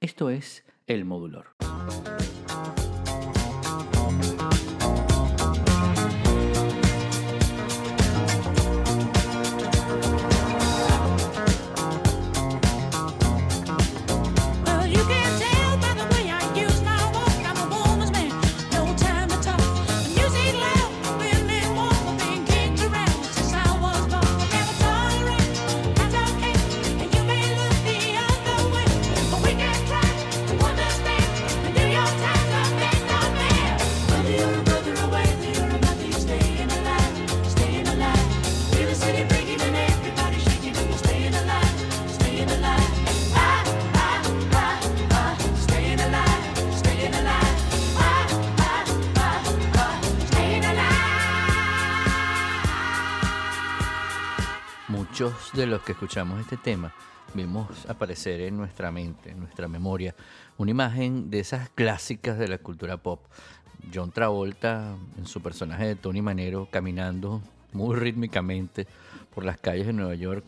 Esto es El Modulor. De los que escuchamos este tema vemos aparecer en nuestra mente, en nuestra memoria, una imagen de esas clásicas de la cultura pop. John Travolta en su personaje de Tony Manero caminando muy rítmicamente por las calles de Nueva York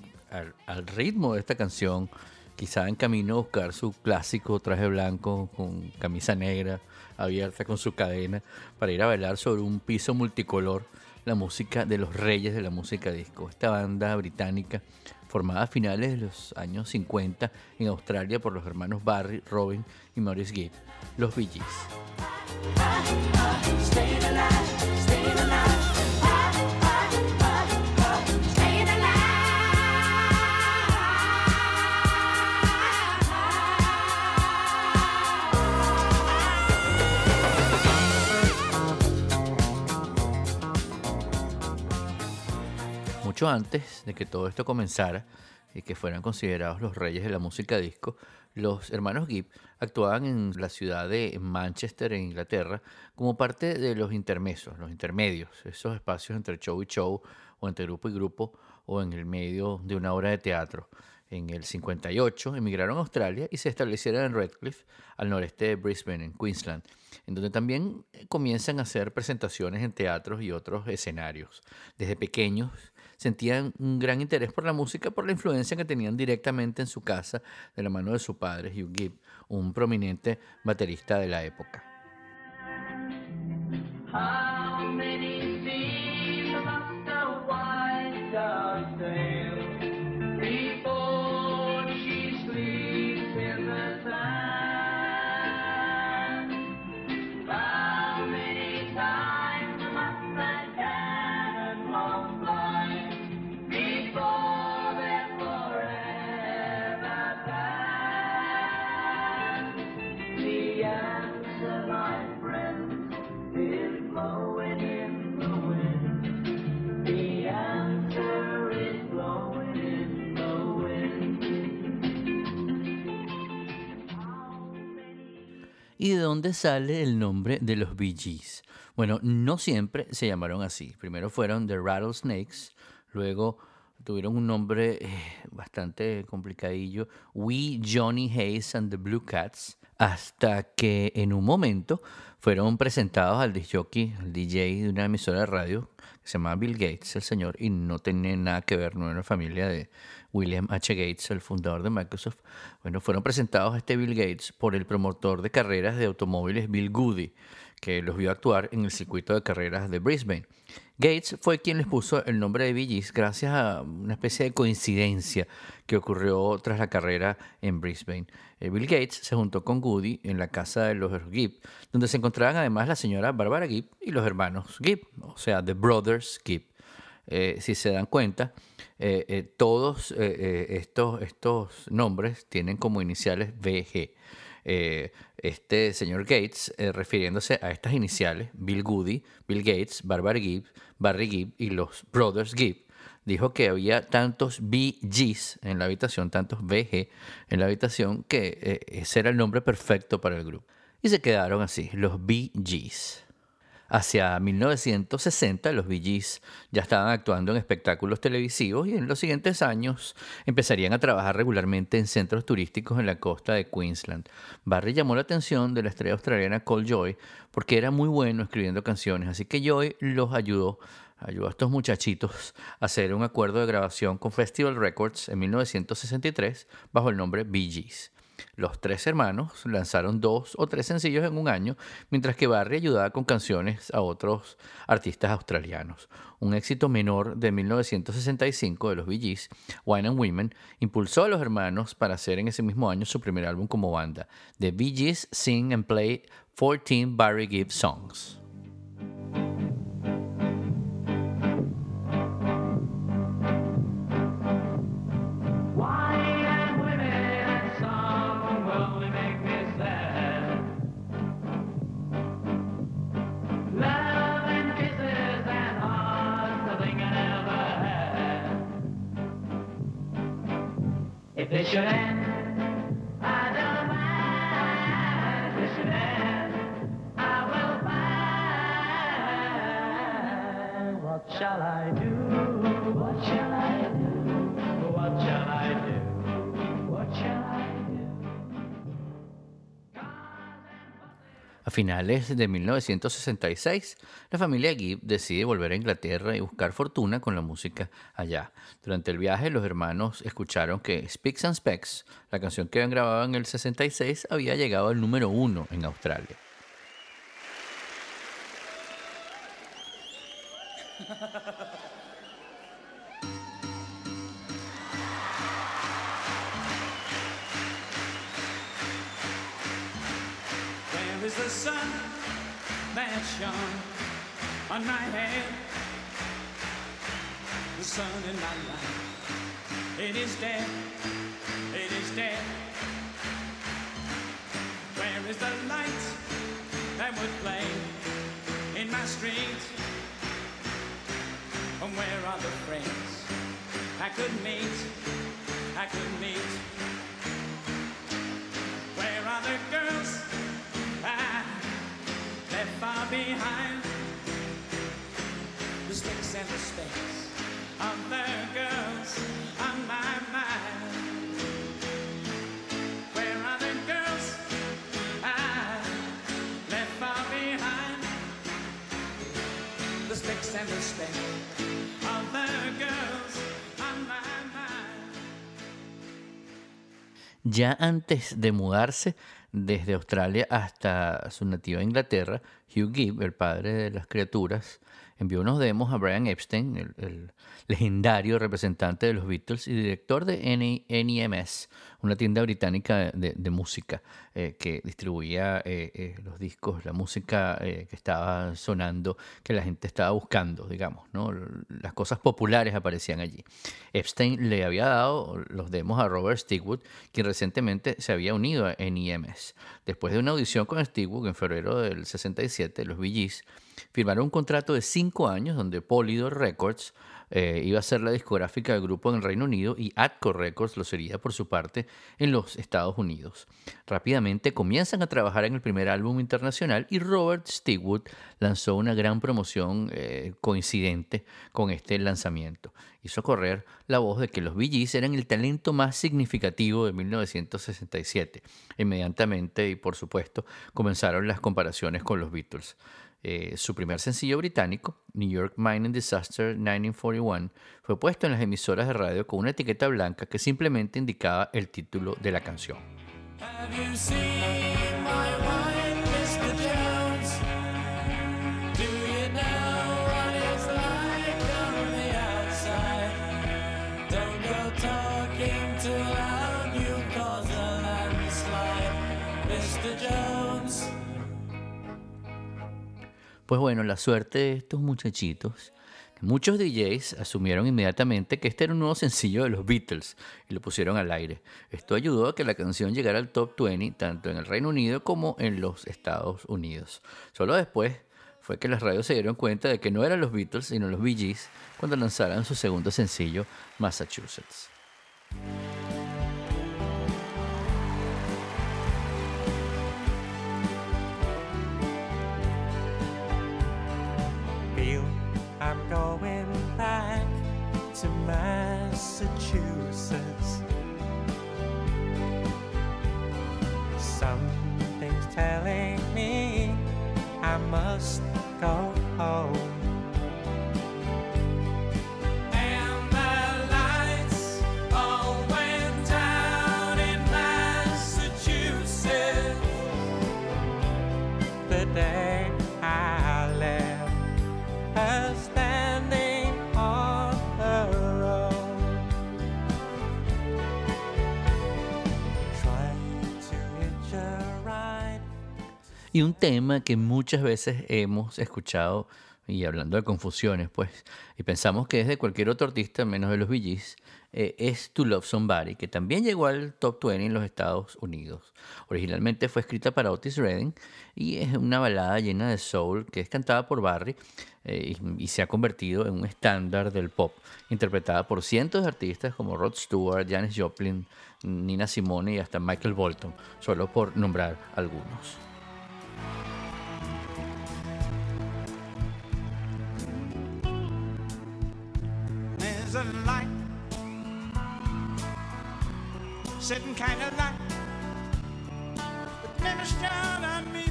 al, ritmo de esta canción, quizá en camino a buscar su clásico traje blanco con camisa negra abierta con su cadena para ir a bailar sobre un piso multicolor la música de los reyes de la música disco. Esta banda británica formada a finales de los años 50 en Australia por los hermanos Barry, Robin y Maurice Gibb, los Bee Gees. Antes de que todo esto comenzara y que fueran considerados los reyes de la música disco, los hermanos Gibb actuaban en la ciudad de Manchester, en Inglaterra, como parte de los intermesos, los intermedios, esos espacios entre show y show, o entre grupo y grupo, o en el medio de una obra de teatro. En el 58 emigraron a Australia y se establecieron en Redcliffe, al noreste de Brisbane, en Queensland, en donde también comienzan a hacer presentaciones en teatros y otros escenarios. Desde pequeños sentían un gran interés por la música por la influencia que tenían directamente en su casa de la mano de su padre, Hugh Gibb, un prominente baterista de la época. ¿Y de dónde sale el nombre de los Bee Gees? Bueno, no siempre se llamaron así. Primero fueron The Rattlesnakes, luego tuvieron un nombre eh, bastante complicadillo, We Johnny Hayes and the Blue Cats, hasta que en un momento fueron presentados al disjockey, al DJ de una emisora de radio que se llamaba Bill Gates, el señor, y no tenía nada que ver, no era familia de William H. Gates, el fundador de Microsoft. Bueno, fueron presentados a este Bill Gates por el promotor de carreras de automóviles Bill Goody, que los vio actuar en el circuito de carreras de Brisbane. Gates fue quien les puso el nombre de Bee gracias a una especie de coincidencia que ocurrió tras la carrera en Brisbane. Eh, Bill Gates se juntó con Goody en la casa de los Gibb, donde se encontraban además la señora Barbara Gibb y los hermanos Gibb, o sea, The Brothers Gibb. Eh, si se dan cuenta, eh, todos estos, estos nombres tienen como iniciales BG. este señor Gates, refiriéndose a estas iniciales, Bill Goody, Bill Gates, Barbara Gibb, Barry Gibb y los Brothers Gibb, dijo que había tantos BGs en la habitación, tantos BG en la habitación, que eh, ese era el nombre perfecto para el grupo. Y se quedaron así, los BGs. Hacia 1960 los BGs ya estaban actuando en espectáculos televisivos y en los siguientes años empezarían a trabajar regularmente en centros turísticos en la costa de Queensland. Barry llamó la atención de la estrella australiana Cole Joy porque era muy bueno escribiendo canciones, así que Joy los ayudó ayudó a estos muchachitos a hacer un acuerdo de grabación con Festival Records en 1963 bajo el nombre Bee Gees. Los tres hermanos lanzaron dos o tres sencillos en un año, mientras que Barry ayudaba con canciones a otros artistas australianos. Un éxito menor de 1965 de los Bee Gees, Wine and Women, impulsó a los hermanos para hacer en ese mismo año su primer álbum como banda, The Bee Gees Sing and Play 14 Barry Gibb Songs. A finales de 1966, la familia Gibb decide volver a Inglaterra y buscar fortuna con la música allá. Durante el viaje, los hermanos escucharon que Speaks and Specs, la canción que habían grabado en el 66, había llegado al número uno en Australia. is the sun that shone on my head. The sun in my life, it is dead, it is dead. Where is the light that would play in my street? And where are the friends I could meet, I could meet? Where are the girls? Ya antes de mudarse, desde Australia hasta su nativa Inglaterra, Hugh Gibb, el padre de las criaturas, envió unos demos a Brian Epstein, el, legendario representante de los Beatles y director de NEMS, una tienda británica de, música eh, que distribuía eh, eh, los discos, la música que estaba sonando, que la gente estaba buscando, digamos, ¿no? Las cosas populares aparecían allí. Epstein le había dado los demos a Robert Stigwood, quien recientemente se había unido a NEMS. Después de una audición con Stigwood en febrero del 67, los Bee firmaron un contrato de cinco años donde Polydor Records eh, iba a ser la discográfica del grupo en el Reino Unido y Atco Records lo sería por su parte en los Estados Unidos. Rápidamente comienzan a trabajar en el primer álbum internacional y Robert Stigwood lanzó una gran promoción eh, coincidente con este lanzamiento. Hizo correr la voz de que los Bee Gees eran el talento más significativo de 1967. Inmediatamente y por supuesto comenzaron las comparaciones con los Beatles. Eh, su primer sencillo británico, New York Mining Disaster 1941, fue puesto en las emisoras de radio con una etiqueta blanca que simplemente indicaba el título de la canción. Pues bueno, la suerte de estos muchachitos, muchos DJs asumieron inmediatamente que este era un nuevo sencillo de los Beatles y lo pusieron al aire. Esto ayudó a que la canción llegara al top 20 tanto en el Reino Unido como en los Estados Unidos. Solo después fue que las radios se dieron cuenta de que no eran los Beatles sino los Bee Gees cuando lanzaron su segundo sencillo, Massachusetts. Massachusetts. Something's telling me I must go home. Y un tema que muchas veces hemos escuchado, y hablando de confusiones, pues, y pensamos que es de cualquier otro artista menos de los Gees, eh, es To Love Somebody, que también llegó al top 20 en los Estados Unidos. Originalmente fue escrita para Otis Redding y es una balada llena de soul que es cantada por Barry eh, y se ha convertido en un estándar del pop, interpretada por cientos de artistas como Rod Stewart, Janis Joplin, Nina Simone y hasta Michael Bolton, solo por nombrar algunos. There's a light sitting kind of light, but never shone on me.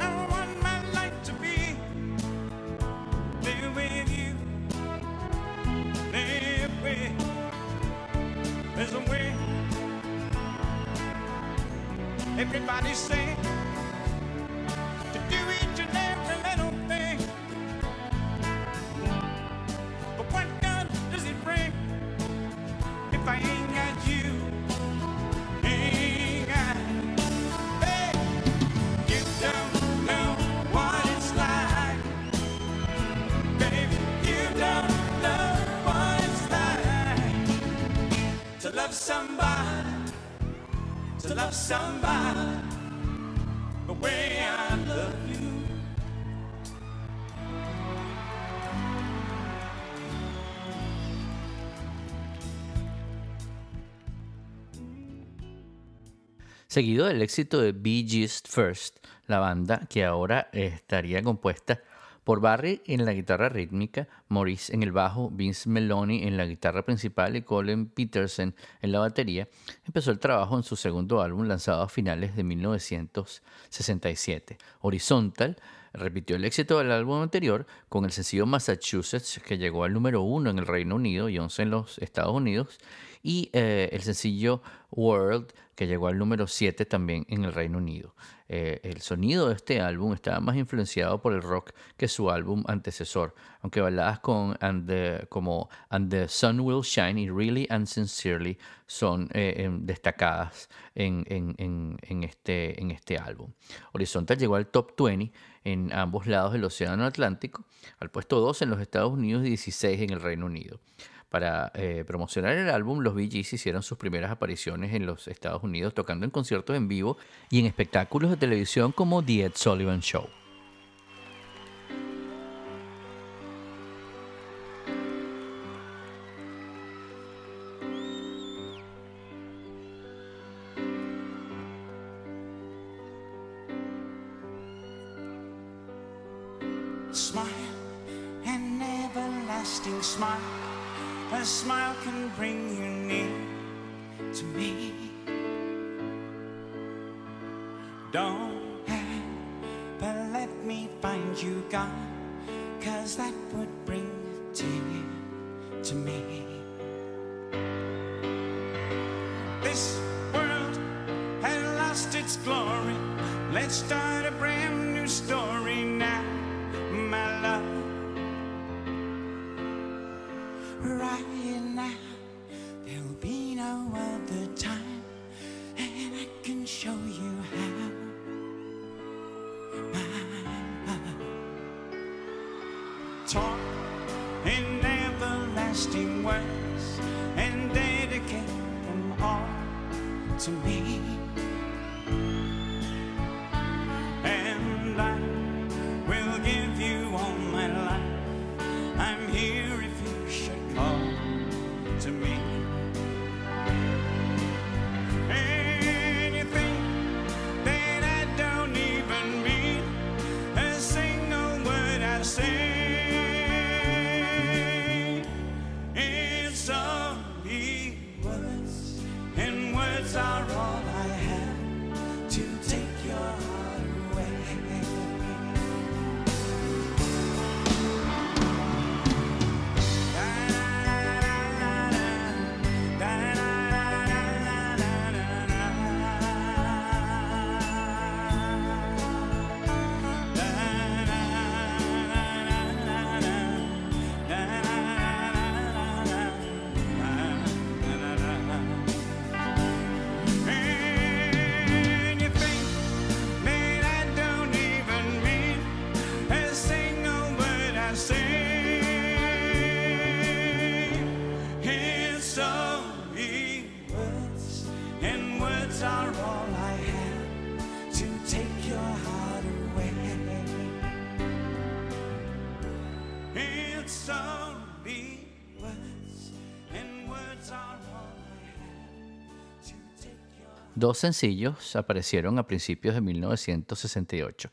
I want my light to be there with you, there with. There's a way. Everybody sing. Seguido del éxito de Bee Gees First, la banda que ahora estaría compuesta por Barry en la guitarra rítmica, Maurice en el bajo, Vince Meloni en la guitarra principal y Colin Peterson en la batería, empezó el trabajo en su segundo álbum lanzado a finales de 1967. Horizontal repitió el éxito del álbum anterior con el sencillo Massachusetts que llegó al número uno en el Reino Unido y 11 en los Estados Unidos y eh, el sencillo World que llegó al número 7 también en el Reino Unido. Eh, el sonido de este álbum estaba más influenciado por el rock que su álbum antecesor, aunque baladas con and the- como And the Sun Will Shine y Really and Sincerely son eh, em, destacadas en, este, en este álbum. Horizontal llegó al top 20 en ambos lados del Océano Atlántico, al puesto 2 en los Estados Unidos y 16 en el Reino Unido. Para eh, promocionar el álbum, los Bee Gees hicieron sus primeras apariciones en los Estados Unidos tocando en conciertos en vivo y en espectáculos de televisión como The Ed Sullivan Show. smile, an everlasting smile. A smile can bring you near to me. Don't ever let me find you gone, cause that would bring a tear to me. Dos sencillos aparecieron a principios de 1968.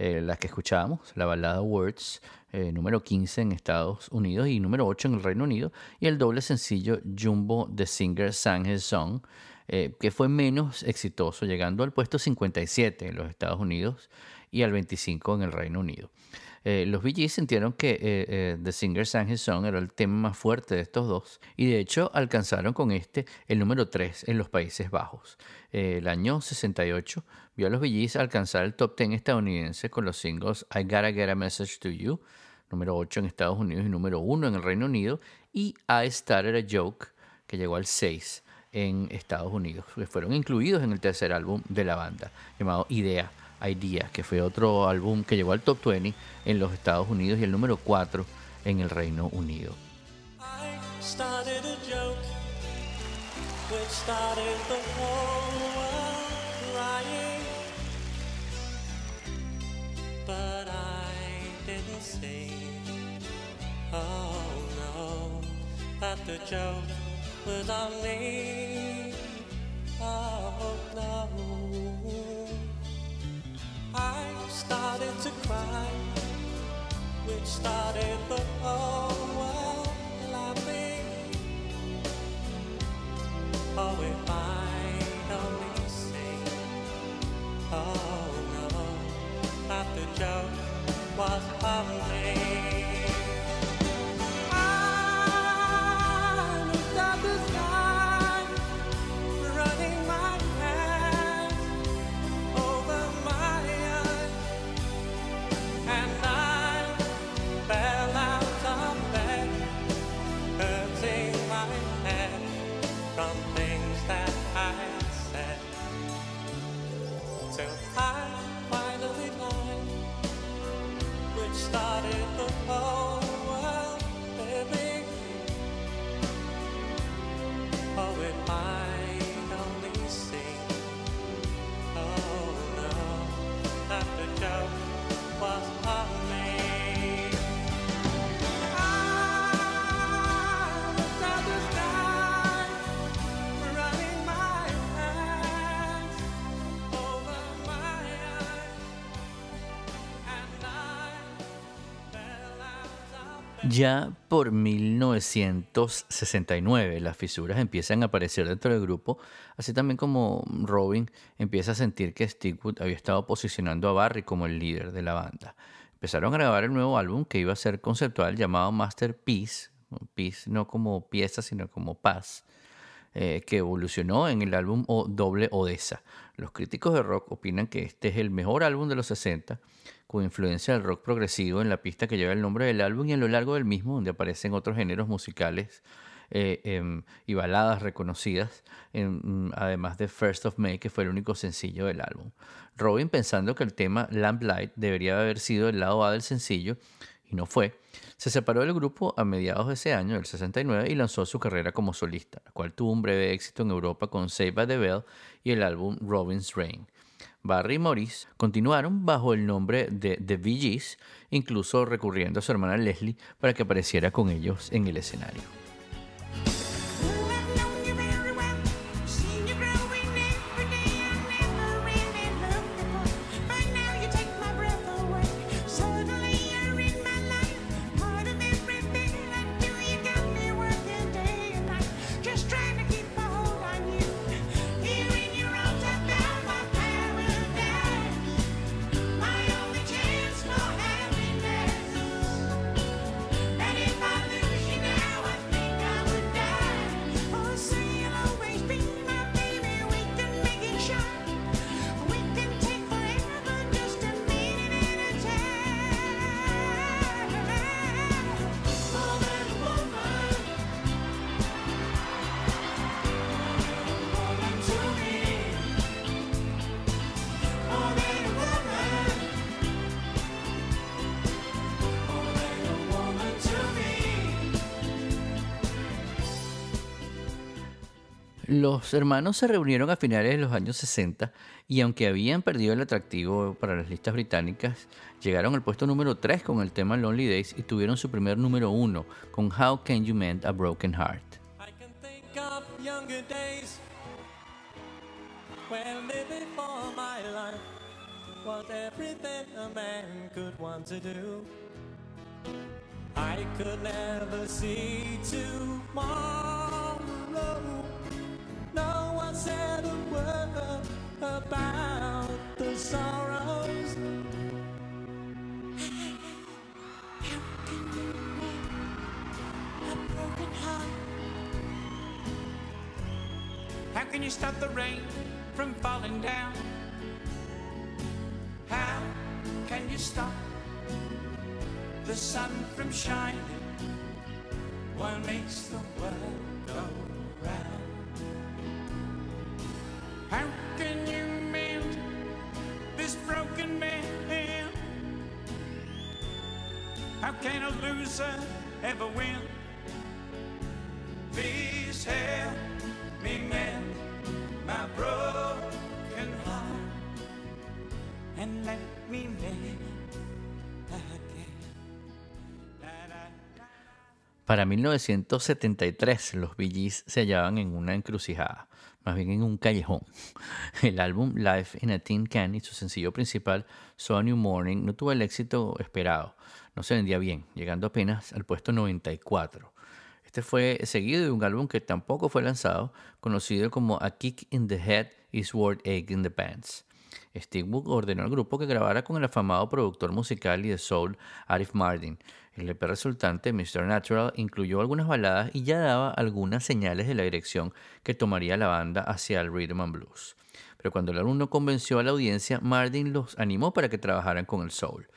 Eh, las que escuchábamos, la balada Words, eh, número 15 en Estados Unidos y número 8 en el Reino Unido, y el doble sencillo Jumbo The Singer Sang His Song, eh, que fue menos exitoso, llegando al puesto 57 en los Estados Unidos y al 25 en el Reino Unido. Eh, los Bee sintieron que eh, eh, The Singer Sang His Song era el tema más fuerte de estos dos y de hecho alcanzaron con este el número 3 en los Países Bajos. el año 68 vio a los Bee alcanzar el top 10 estadounidense con los singles I Gotta Get a Message to You, número 8 en Estados Unidos y número 1 en el Reino Unido, y I Started a Joke, que llegó al 6 en Estados Unidos, que fueron incluidos en el tercer álbum de la banda, llamado Idea. Idea, que fue otro álbum que llegó al top 20 en los Estados Unidos y el número 4 en el Reino Unido. Started to cry, which started the whole world laughing. Oh, I'd only sing, oh no, that the joke was of Ya por 1969 las fisuras empiezan a aparecer dentro del grupo, así también como Robin empieza a sentir que Stigwood había estado posicionando a Barry como el líder de la banda. Empezaron a grabar el nuevo álbum que iba a ser conceptual llamado Masterpiece, Peace no como pieza sino como paz, eh, que evolucionó en el álbum o Doble Odessa. Los críticos de rock opinan que este es el mejor álbum de los 60 con influencia del rock progresivo en la pista que lleva el nombre del álbum y a lo largo del mismo, donde aparecen otros géneros musicales eh, em, y baladas reconocidas, em, además de First of May, que fue el único sencillo del álbum. Robin, pensando que el tema Lamplight debería haber sido el lado A del sencillo, y no fue, se separó del grupo a mediados de ese año, el 69, y lanzó su carrera como solista, la cual tuvo un breve éxito en Europa con Save by the Bell y el álbum Robin's Rain. Barry y Morris continuaron bajo el nombre de The Bee incluso recurriendo a su hermana Leslie para que apareciera con ellos en el escenario. Los hermanos se reunieron a finales de los años 60 y aunque habían perdido el atractivo para las listas británicas, llegaron al puesto número 3 con el tema Lonely Days y tuvieron su primer número 1 con How Can You Mend a Broken Heart. of younger days when living for my life was everything a man could want to do. I could never see tomorrow. No one said a word about the sorrows. A broken heart. How can you stop the rain from falling down? How can you stop the sun from shining? What makes the world go round? How can you mend this broken man? How can a loser ever win? Please help me mend my broken heart and let me. Da-da-da. Para 1973, los Bee se hallaban en una encrucijada, más bien en un callejón. El álbum Life in a Tin Can y su sencillo principal, So New Morning, no tuvo el éxito esperado. No se vendía bien, llegando apenas al puesto 94. Este fue seguido de un álbum que tampoco fue lanzado, conocido como A Kick in the Head is Worth Egg in the Pants. Steve ordenó al grupo que grabara con el afamado productor musical y de soul Arif Mardin. El EP resultante, Mr. Natural, incluyó algunas baladas y ya daba algunas señales de la dirección que tomaría la banda hacia el rhythm and blues. Pero cuando el álbum convenció a la audiencia, Mardin los animó para que trabajaran con el soul.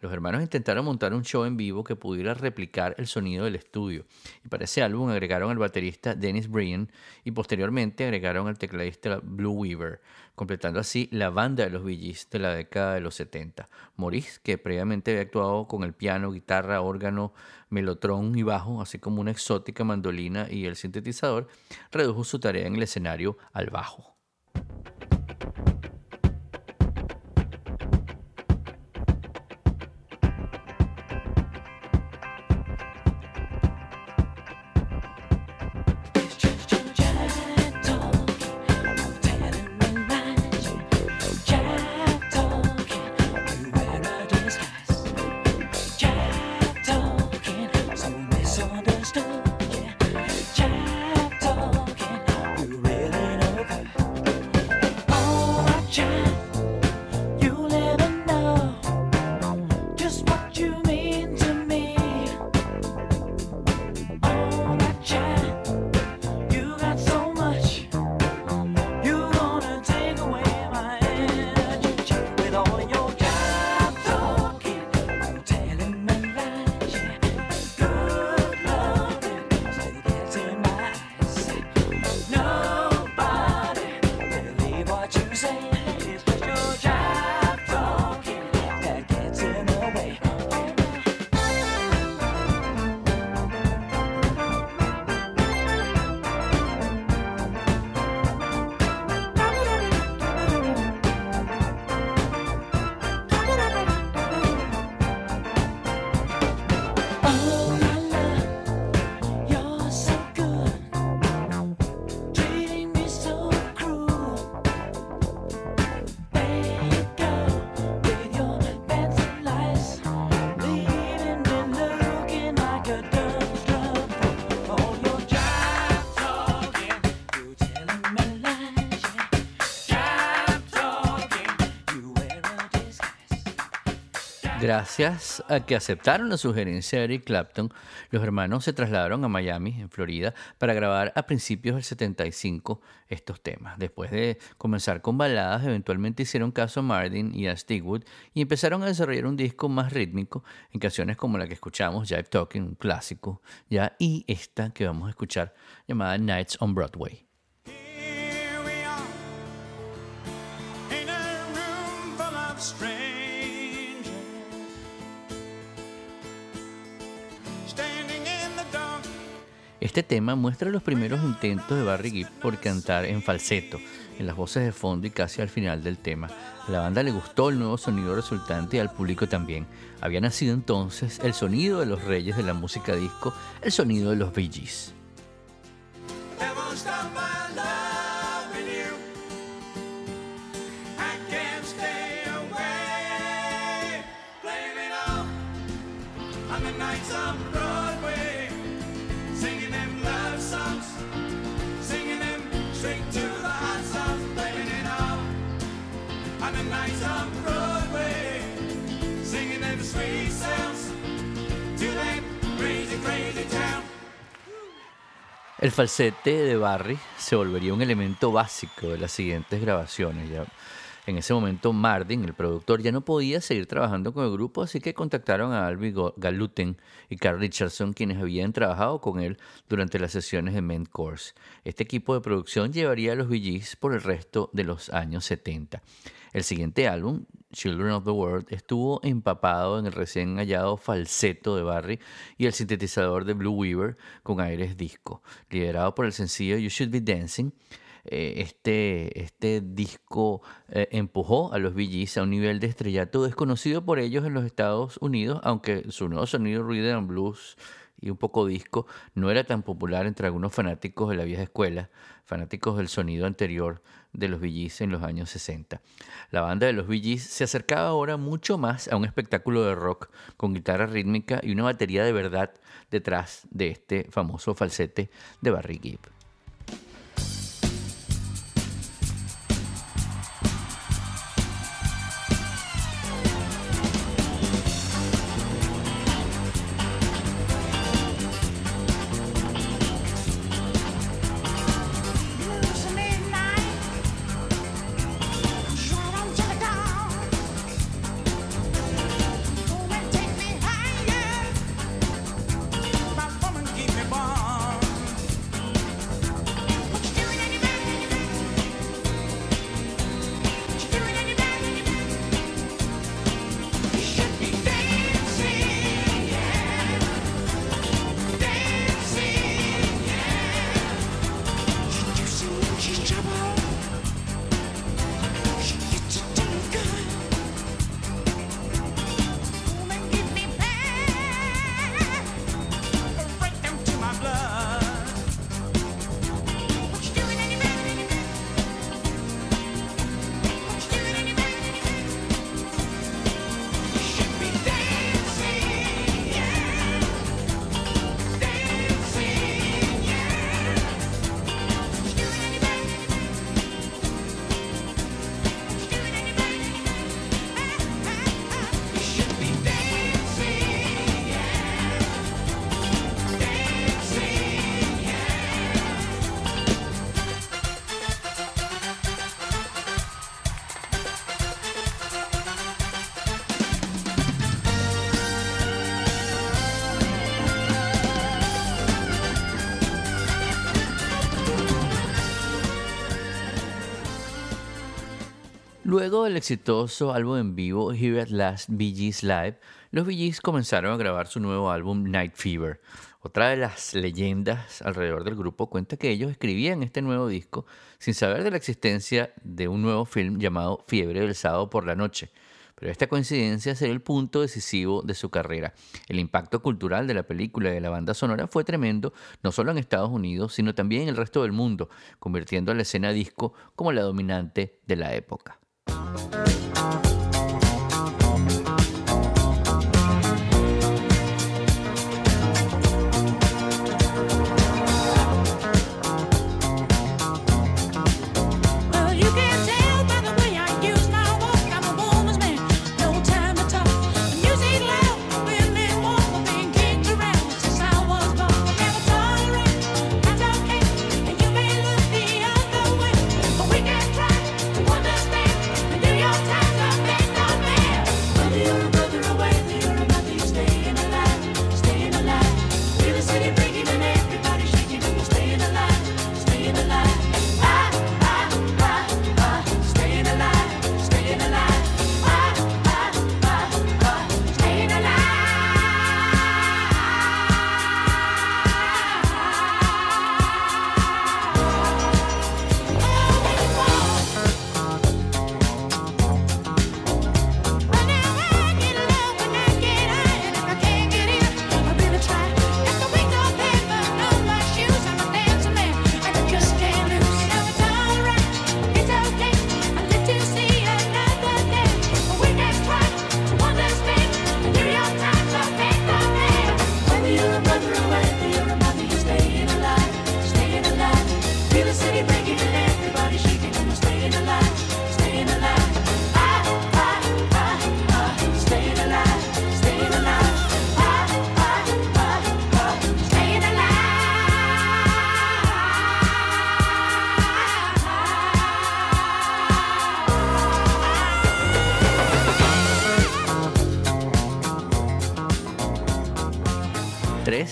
Los hermanos intentaron montar un show en vivo que pudiera replicar el sonido del estudio, y para ese álbum agregaron al baterista Dennis Bryan y posteriormente agregaron al tecladista Blue Weaver, completando así la banda de los Bee de la década de los 70. Maurice, que previamente había actuado con el piano, guitarra, órgano, melotrón y bajo, así como una exótica mandolina y el sintetizador, redujo su tarea en el escenario al bajo. Gracias a que aceptaron la sugerencia de Eric Clapton, los hermanos se trasladaron a Miami, en Florida, para grabar a principios del 75 estos temas. Después de comenzar con baladas, eventualmente hicieron caso a Martin y a Stigwood y empezaron a desarrollar un disco más rítmico en canciones como la que escuchamos, Jive Talking, un clásico, ya, y esta que vamos a escuchar llamada Nights on Broadway. Here we Este tema muestra los primeros intentos de Barry Gibb por cantar en falseto, en las voces de fondo y casi al final del tema. A la banda le gustó el nuevo sonido resultante y al público también. Había nacido entonces el sonido de los reyes de la música disco, el sonido de los Bee Gees. El falsete de Barry se volvería un elemento básico de las siguientes grabaciones. Ya. En ese momento, Martin, el productor, ya no podía seguir trabajando con el grupo, así que contactaron a Albi Galuten y Carl Richardson, quienes habían trabajado con él durante las sesiones de Main Course. Este equipo de producción llevaría a los Gees por el resto de los años 70. El siguiente álbum, Children of the World, estuvo empapado en el recién hallado falseto de Barry y el sintetizador de Blue Weaver con aires disco. Liderado por el sencillo You Should Be Dancing, eh, este, este disco eh, empujó a los Bee Gees a un nivel de estrellato desconocido por ellos en los Estados Unidos, aunque su nuevo sonido rhythm and blues y un poco disco no era tan popular entre algunos fanáticos de la vieja escuela, fanáticos del sonido anterior de los Bee Gees en los años 60. La banda de los Bee Gees se acercaba ahora mucho más a un espectáculo de rock con guitarra rítmica y una batería de verdad detrás de este famoso falsete de Barry Gibb. Luego del exitoso álbum en vivo Here at Last Bee Live, los Bee comenzaron a grabar su nuevo álbum Night Fever. Otra de las leyendas alrededor del grupo cuenta que ellos escribían este nuevo disco sin saber de la existencia de un nuevo film llamado Fiebre del sábado por la noche. Pero esta coincidencia sería el punto decisivo de su carrera. El impacto cultural de la película y de la banda sonora fue tremendo, no solo en Estados Unidos, sino también en el resto del mundo, convirtiendo a la escena disco como la dominante de la época. Thank you.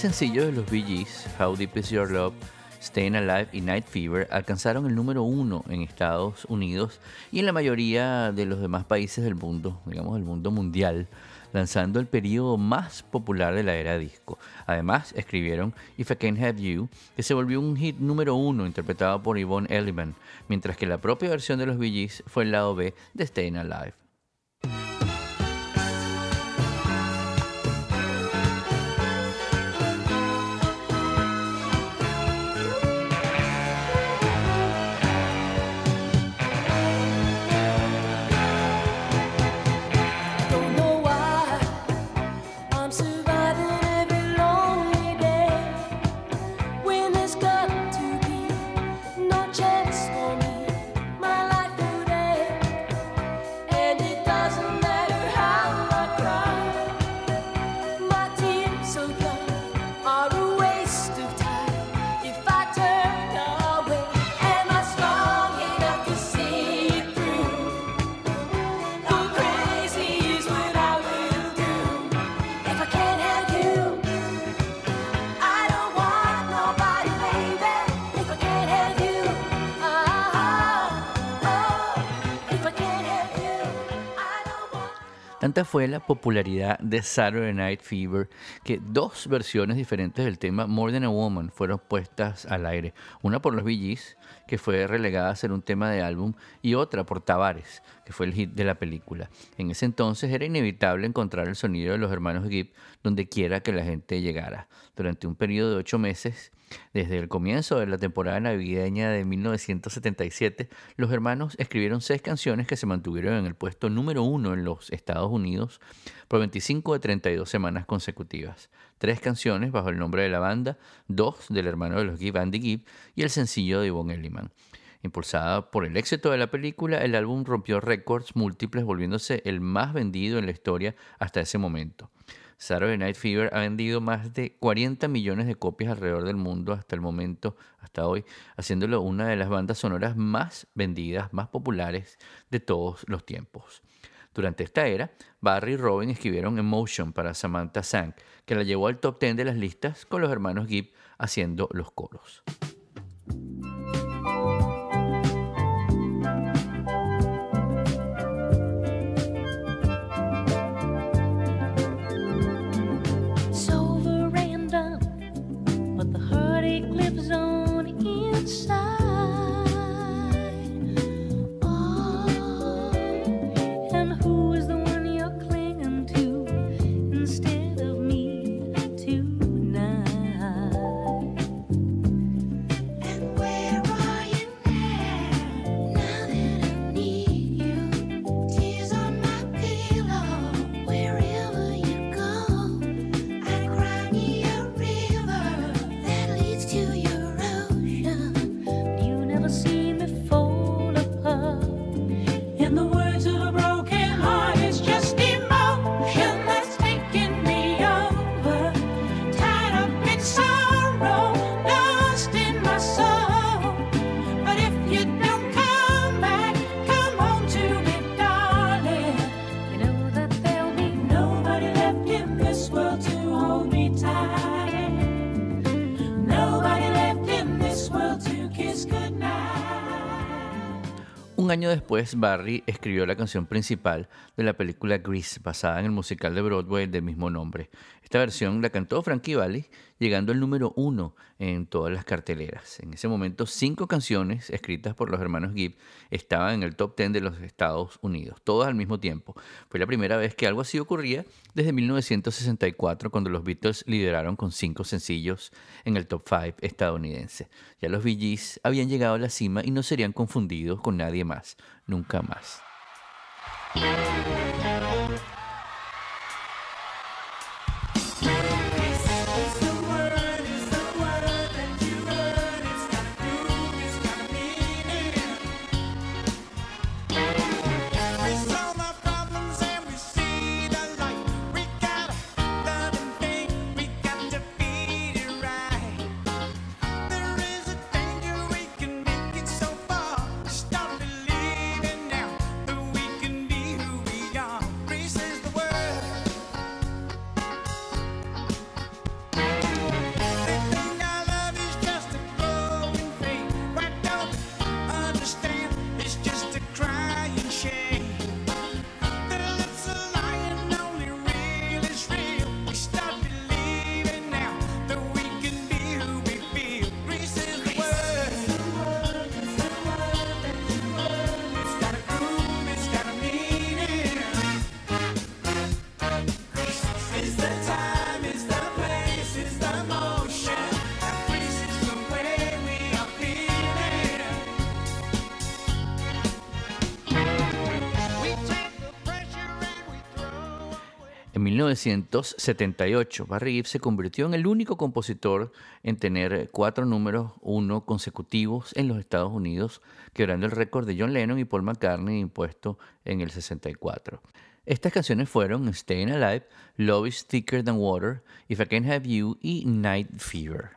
Sencillos de los Bee Gees, How Deep Is Your Love, Staying Alive y Night Fever, alcanzaron el número uno en Estados Unidos y en la mayoría de los demás países del mundo, digamos del mundo mundial, lanzando el periodo más popular de la era disco. Además, escribieron If I Can't Have You, que se volvió un hit número uno interpretado por Yvonne Elliman, mientras que la propia versión de los Bee Gees fue el lado B de Staying Alive. Fue la popularidad de Saturday Night Fever que dos versiones diferentes del tema More Than a Woman fueron puestas al aire. Una por los Bee que fue relegada a ser un tema de álbum, y otra por Tavares, que fue el hit de la película. En ese entonces era inevitable encontrar el sonido de los hermanos Gibb donde quiera que la gente llegara. Durante un periodo de ocho meses, desde el comienzo de la temporada navideña de 1977, los hermanos escribieron seis canciones que se mantuvieron en el puesto número uno en los Estados Unidos por 25 de 32 semanas consecutivas. Tres canciones bajo el nombre de la banda, dos del hermano de los Gibb, Andy Gibb, y el sencillo de Yvonne Elliman. Impulsada por el éxito de la película, el álbum rompió récords múltiples, volviéndose el más vendido en la historia hasta ese momento. Saturday Night Fever ha vendido más de 40 millones de copias alrededor del mundo hasta el momento, hasta hoy, haciéndolo una de las bandas sonoras más vendidas, más populares de todos los tiempos. Durante esta era, Barry y Robin escribieron Emotion para Samantha Sang, que la llevó al top 10 de las listas con los hermanos Gibb haciendo los coros. Un año después, Barry escribió la canción principal de la película Grease, basada en el musical de Broadway del mismo nombre. Esta versión la cantó Frankie Valli, llegando al número uno en todas las carteleras. En ese momento, cinco canciones escritas por los hermanos Gibb estaban en el top 10 de los Estados Unidos, todas al mismo tiempo. Fue la primera vez que algo así ocurría desde 1964, cuando los Beatles lideraron con cinco sencillos en el top 5 estadounidense. Ya los Bee habían llegado a la cima y no serían confundidos con nadie más, nunca más. 1978, Barry Gibb se convirtió en el único compositor en tener cuatro números uno consecutivos en los Estados Unidos, quebrando el récord de John Lennon y Paul McCartney impuesto en el 64. Estas canciones fueron Staying Alive, Love is Thicker Than Water, If I Can't Have You y Night Fever.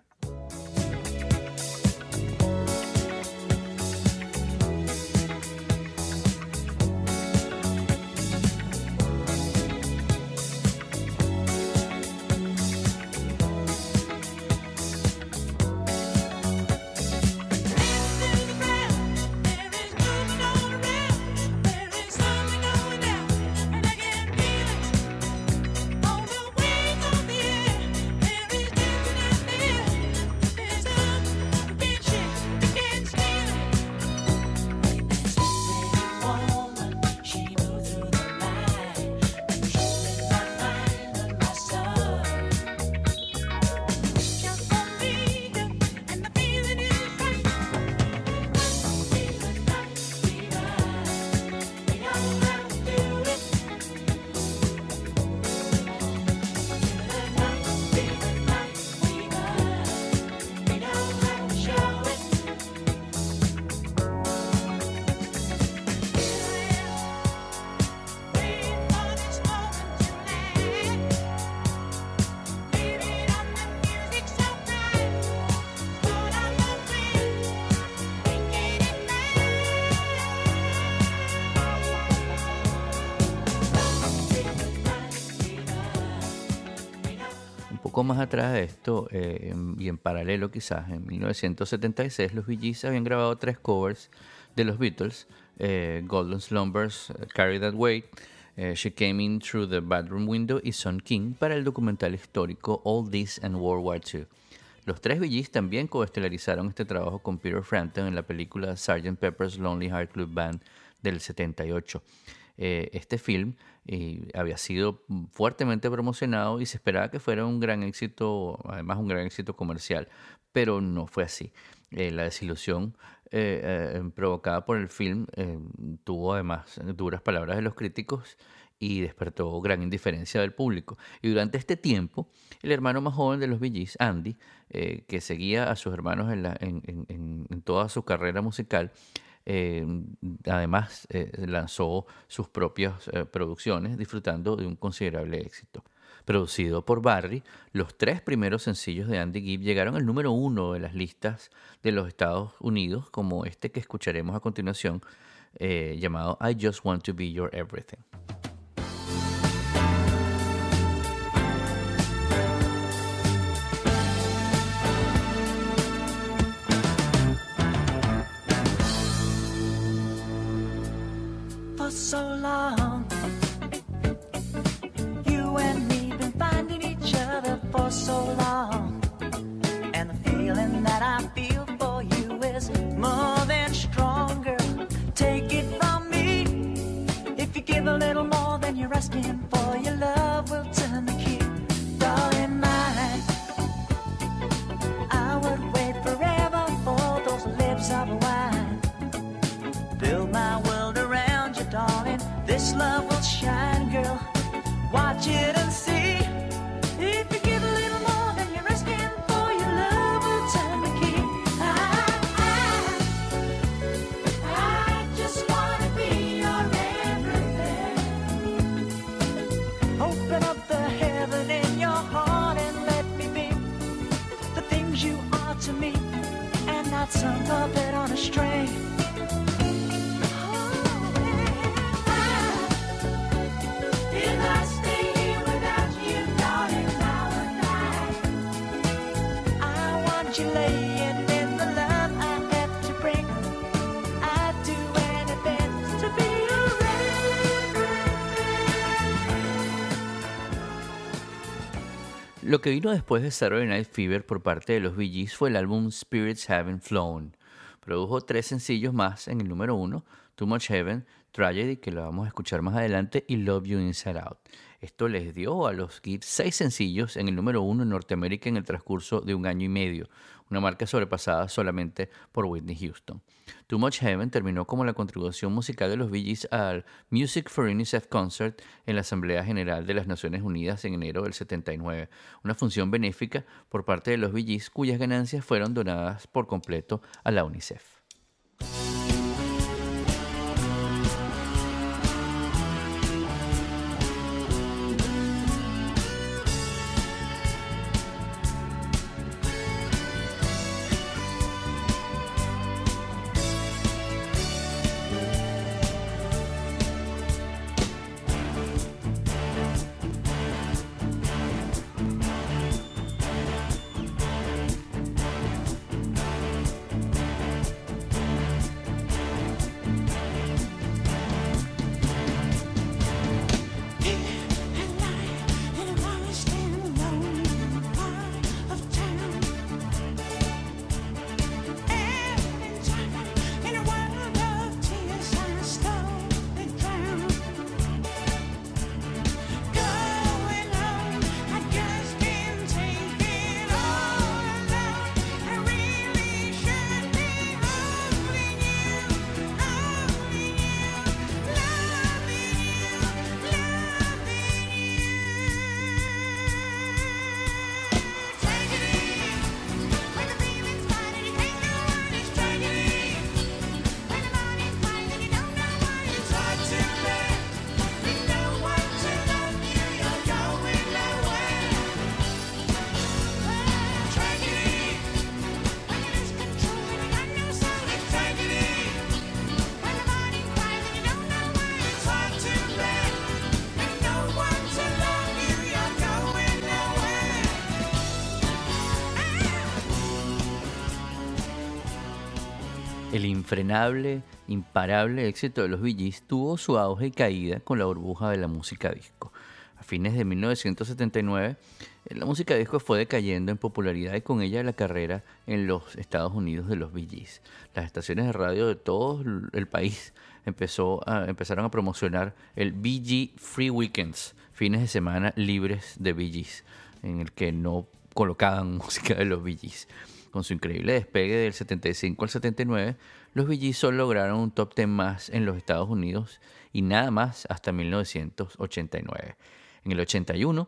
Más atrás de esto, eh, y en paralelo quizás, en 1976 los Bee Gees habían grabado tres covers de los Beatles, eh, Golden Slumbers, Carry That Weight, eh, She Came In Through the Bedroom Window y Son King para el documental histórico All This and World War II. Los tres Bee Gees también coestelarizaron este trabajo con Peter Frampton en la película Sgt. Pepper's Lonely Heart Club Band del 78. Eh, este film eh, había sido fuertemente promocionado y se esperaba que fuera un gran éxito, además un gran éxito comercial, pero no fue así. Eh, la desilusión eh, eh, provocada por el film tuvo además duras palabras de los críticos y despertó gran indiferencia del público. Y durante este tiempo, el hermano más joven de los Gees, Andy, que seguía a sus hermanos en, la- en- en- en toda su carrera musical, eh, además eh, lanzó sus propias eh, producciones, disfrutando de un considerable éxito. Producido por Barry, los tres primeros sencillos de Andy Gibb llegaron al número uno de las listas de los Estados Unidos, como este que escucharemos a continuación, llamado I Just Want to Be Your Everything. So long. And the feeling that I feel for you is more than stronger. Take it from me. If you give a little more than you're asking for, your love will Lo que vino después de Saturday Night Fever por parte de los Bee fue el álbum Spirits Haven't Flown. Produjo tres sencillos más en el número uno, Too Much Heaven, Tragedy, que lo vamos a escuchar más adelante, y Love You Inside Out. Esto les dio a los Gibbs seis sencillos en el número uno en Norteamérica en el transcurso de un año y medio. una marca sobrepasada solamente por Whitney Houston. Too Much Heaven terminó como la contribución musical de los Bee Gees al Music for UNICEF Concert en la Asamblea General de las Naciones Unidas en enero del 79, una función benéfica por parte de los Bee Gees cuyas ganancias fueron donadas por completo a la UNICEF. Infrenable, imparable éxito de los Bee tuvo su auge y caída con la burbuja de la música disco. A fines de 1979, eh, la música disco fue decayendo en popularidad y con ella la carrera en los Estados Unidos de los Bee. Las estaciones de radio de todo el país empezaron a promocionar el Bee Free Weekends, fines de semana libres de Bee en el que no colocaban música de los Bee. Con su increíble despegue del 75 al 79, los solo lograron un top 10 más en los Estados Unidos y nada más hasta 1989. En el 81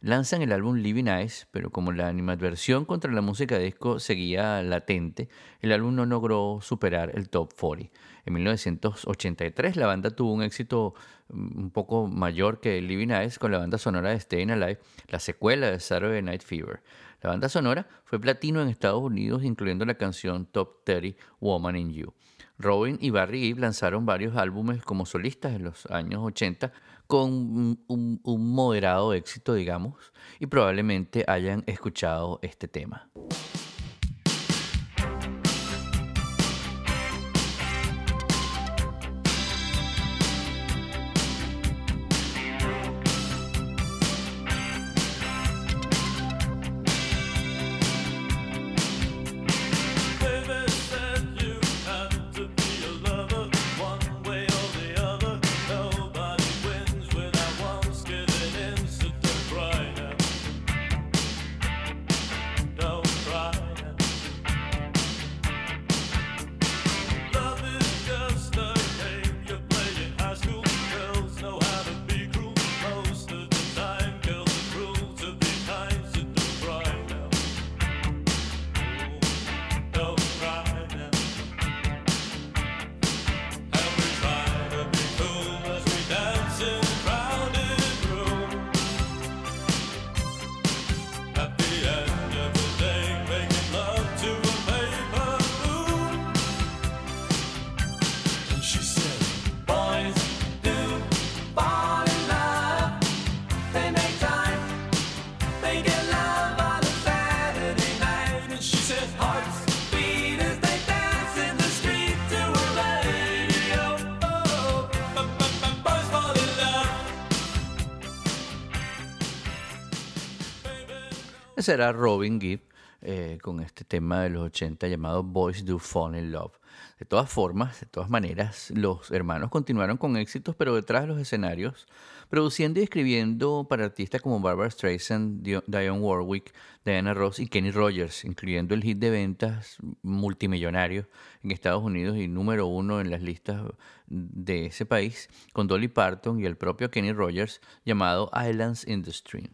lanzan el álbum Living Eyes, pero como la animadversión contra la música disco seguía latente, el álbum no logró superar el top 40. En 1983 la banda tuvo un éxito mm, un poco mayor que Living Eyes con la banda sonora de Staying Alive, la secuela de Saturday Night Fever. La banda sonora fue platino en Estados Unidos, incluyendo la canción Top 30 Woman in You. Robin y Barry Gibb lanzaron varios álbumes como solistas en los años 80 con un, un- un moderado éxito, digamos, y probablemente hayan escuchado este tema. Ese era Robin Gibb eh, con este tema de los 80 llamado Boys Do Fall in Love. De todas formas, de todas maneras, los hermanos continuaron con éxitos, pero detrás de los escenarios, produciendo y escribiendo para artistas como Barbara Streisand, Dio- Dionne Warwick, Diana Ross y Kenny Rogers, incluyendo el hit de ventas multimillonario en Estados Unidos y número uno en las listas de ese país, con Dolly Parton y el propio Kenny Rogers, llamado Islands in the Stream.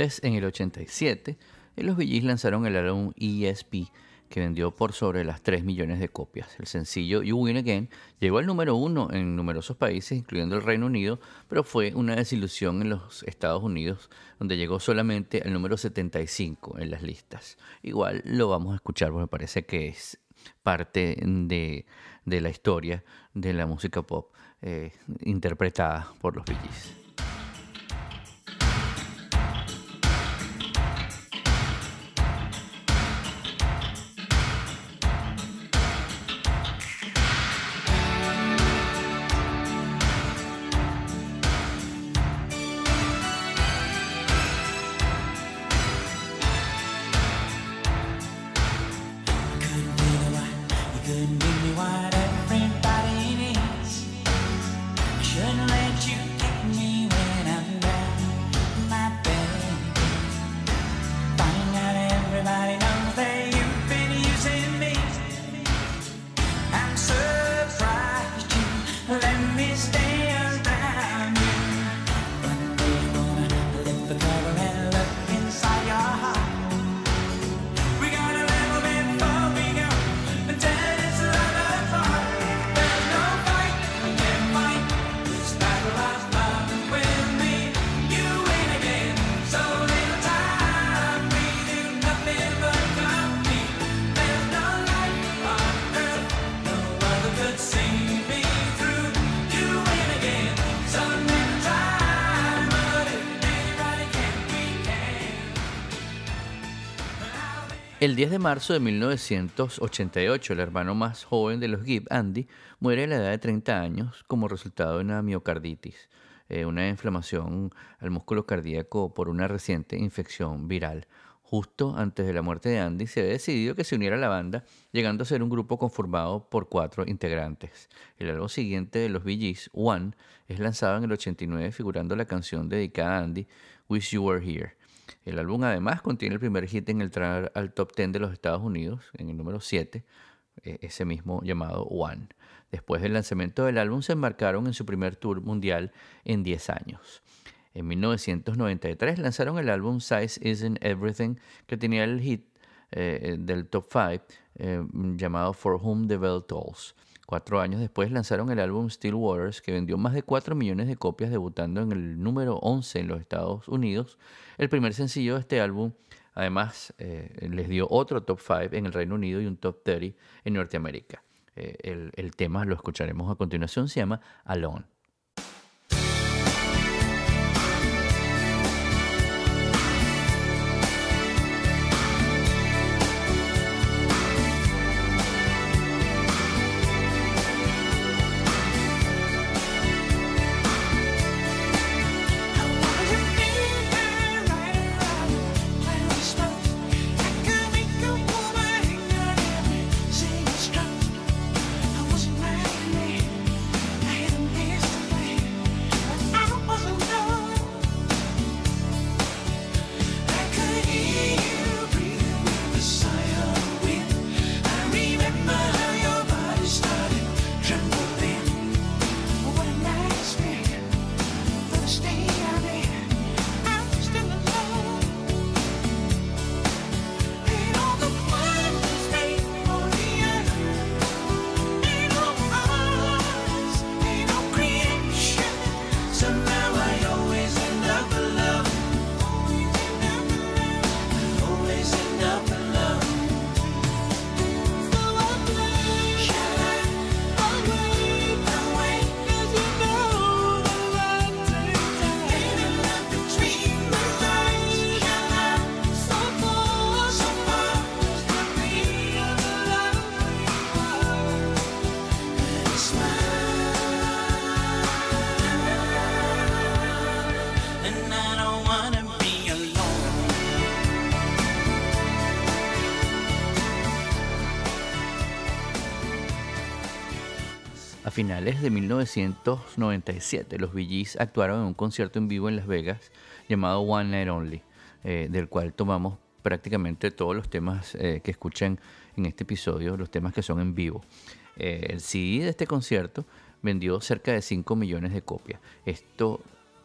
En el 87, eh, los Gees lanzaron el álbum ESP, que vendió por sobre las 3 millones de copias. El sencillo You Win Again llegó al número uno en numerosos países, incluyendo el Reino Unido, pero fue una desilusión en los Estados Unidos, donde llegó solamente al número 75 en las listas. Igual lo vamos a escuchar porque me parece que es parte de, de la historia de la música pop eh, interpretada por los Bee Gees. 10 de marzo de 1988, el hermano más joven de los Gibb, Andy, muere a la edad de 30 años como resultado de una miocarditis, eh, una inflamación al músculo cardíaco por una reciente infección viral. Justo antes de la muerte de Andy, se había decidido que se uniera a la banda, llegando a ser un grupo conformado por cuatro integrantes. El álbum siguiente de los Bee Gees, One, es lanzado en el 89 figurando la canción dedicada a Andy, Wish You Were Here. El álbum además contiene el primer hit en entrar al top 10 de los Estados Unidos, en el número 7, eh, ese mismo llamado One. Después del lanzamiento del álbum se embarcaron en su primer tour mundial en 10 años. En 1993 lanzaron el álbum Size Isn't Everything, que tenía el hit eh, del top 5 eh, llamado For Whom the Bell Tolls. Cuatro años después lanzaron el álbum Still Waters, que vendió más de 4 millones de copias, debutando en el número 11 en los Estados Unidos. El primer sencillo de este álbum, además, eh, les dio otro top 5 en el Reino Unido y un top 30 en Norteamérica. Eh, el, el tema lo escucharemos a continuación, se llama Alone. Finales de 1997, los Bee Gees actuaron en un concierto en vivo en Las Vegas llamado One Night Only, eh, del cual tomamos prácticamente todos los temas eh, que escuchan en este episodio, los temas que son en vivo. Eh, el CD de este concierto vendió cerca de 5 millones de copias. Esto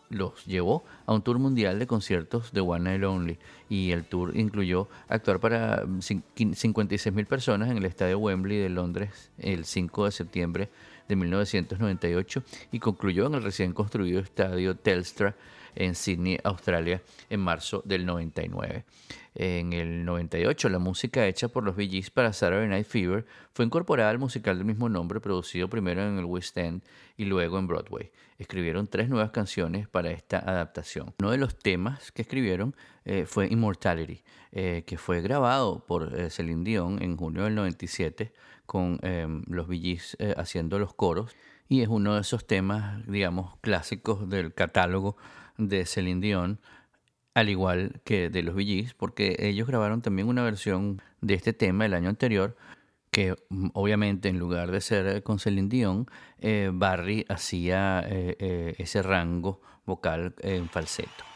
los llevó a un tour mundial de conciertos de One Night Only y el tour incluyó actuar para 56 mil personas en el estadio Wembley de Londres el 5 de septiembre de 1998 y concluyó en el recién construido estadio Telstra en Sydney, Australia, en marzo del 99. En el 98, la música hecha por los Bee para Saturday Night Fever fue incorporada al musical del mismo nombre, producido primero en el West End y luego en Broadway. Escribieron tres nuevas canciones para esta adaptación. Uno de los temas que escribieron eh, fue Immortality, eh, que fue grabado por eh, Celine Dion en junio del 97 con eh, los Gees eh, haciendo los coros y es uno de esos temas, digamos, clásicos del catálogo de Celine Dion, al igual que de los Gees, porque ellos grabaron también una versión de este tema el año anterior, que mm, obviamente en lugar de ser eh, con Celine Dion, eh, Barry hacía eh, eh, ese rango vocal en falseto.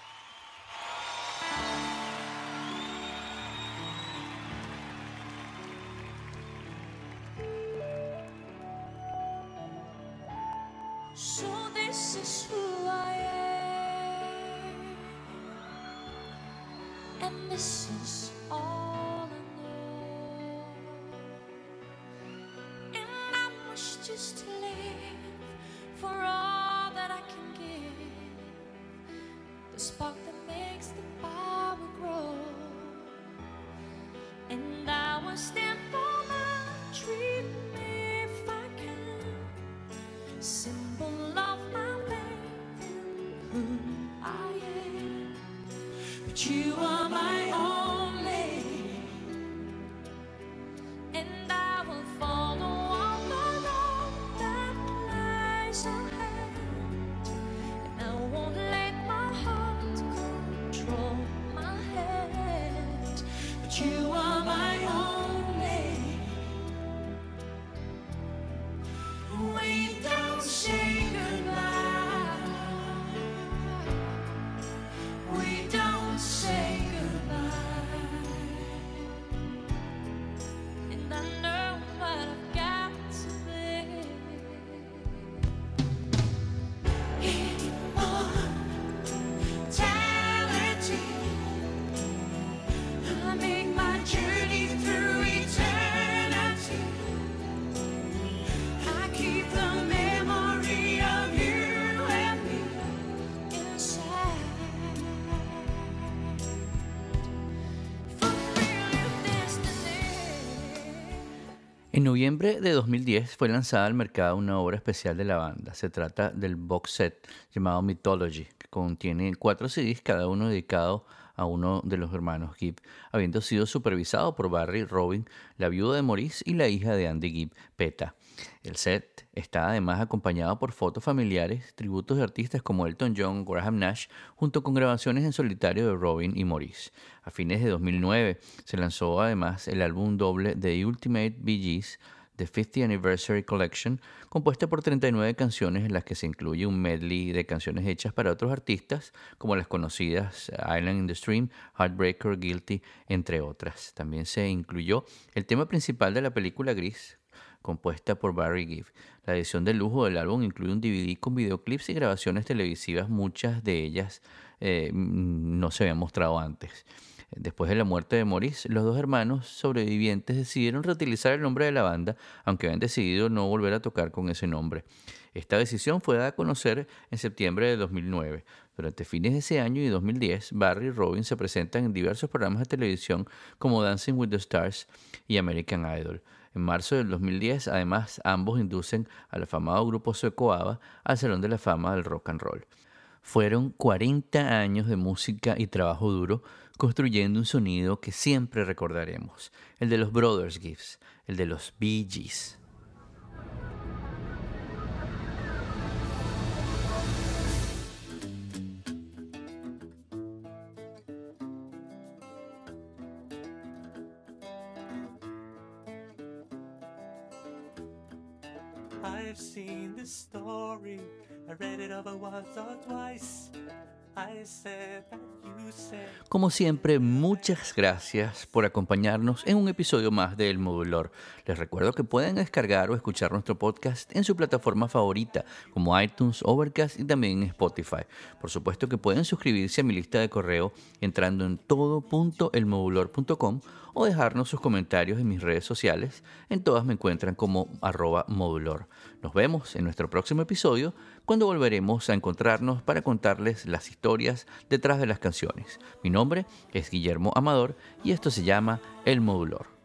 En noviembre de 2010 fue lanzada al mercado una obra especial de la banda. Se trata del box set llamado Mythology, que contiene cuatro CDs, cada uno dedicado a uno de los hermanos Gibb, habiendo sido supervisado por Barry Robin, la viuda de Maurice y la hija de Andy Gibb, Peta. El set está además acompañado por fotos familiares, tributos de artistas como Elton John, Graham Nash, junto con grabaciones en solitario de Robin y Maurice. A fines de 2009 se lanzó además el álbum doble de Ultimate Bee Gees, The 50th Anniversary Collection, compuesta por 39 canciones en las que se incluye un medley de canciones hechas para otros artistas, como las conocidas Island in the Stream, Heartbreaker, Guilty, entre otras. También se incluyó el tema principal de la película Gris, compuesta por Barry Gibb. La edición de lujo del álbum incluye un DVD con videoclips y grabaciones televisivas, muchas de ellas eh, no se habían mostrado antes. Después de la muerte de Maurice, los dos hermanos sobrevivientes decidieron reutilizar el nombre de la banda, aunque habían decidido no volver a tocar con ese nombre. Esta decisión fue dada a conocer en septiembre de 2009. Durante fines de ese año y 2010, Barry y Robin se presentan en diversos programas de televisión como Dancing with the Stars y American Idol. En marzo del 2010, además, ambos inducen al afamado grupo sueco ABBA al Salón de la Fama del Rock and Roll. Fueron 40 años de música y trabajo duro construyendo un sonido que siempre recordaremos, el de los Brothers Gifts, el de los Bee Gees. I've seen this story, I read it over once or twice. I said that you said. Como siempre, muchas gracias por acompañarnos en un episodio más de El Modulor. Les recuerdo que pueden descargar o escuchar nuestro podcast en su plataforma favorita, como iTunes, Overcast y también Spotify. Por supuesto que pueden suscribirse a mi lista de correo entrando en todo.elmodulor.com o dejarnos sus comentarios en mis redes sociales. En todas me encuentran como arroba modulor. Nos vemos en nuestro próximo episodio cuando volveremos a encontrarnos para contarles las historias detrás de las canciones. Mi nombre es Guillermo Amador y esto se llama El Modulor.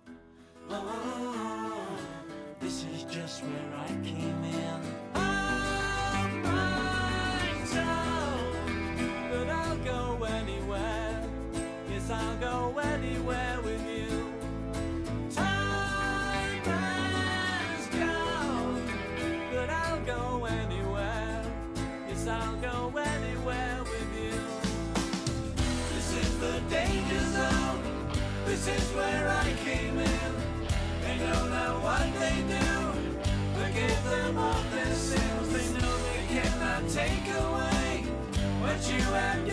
where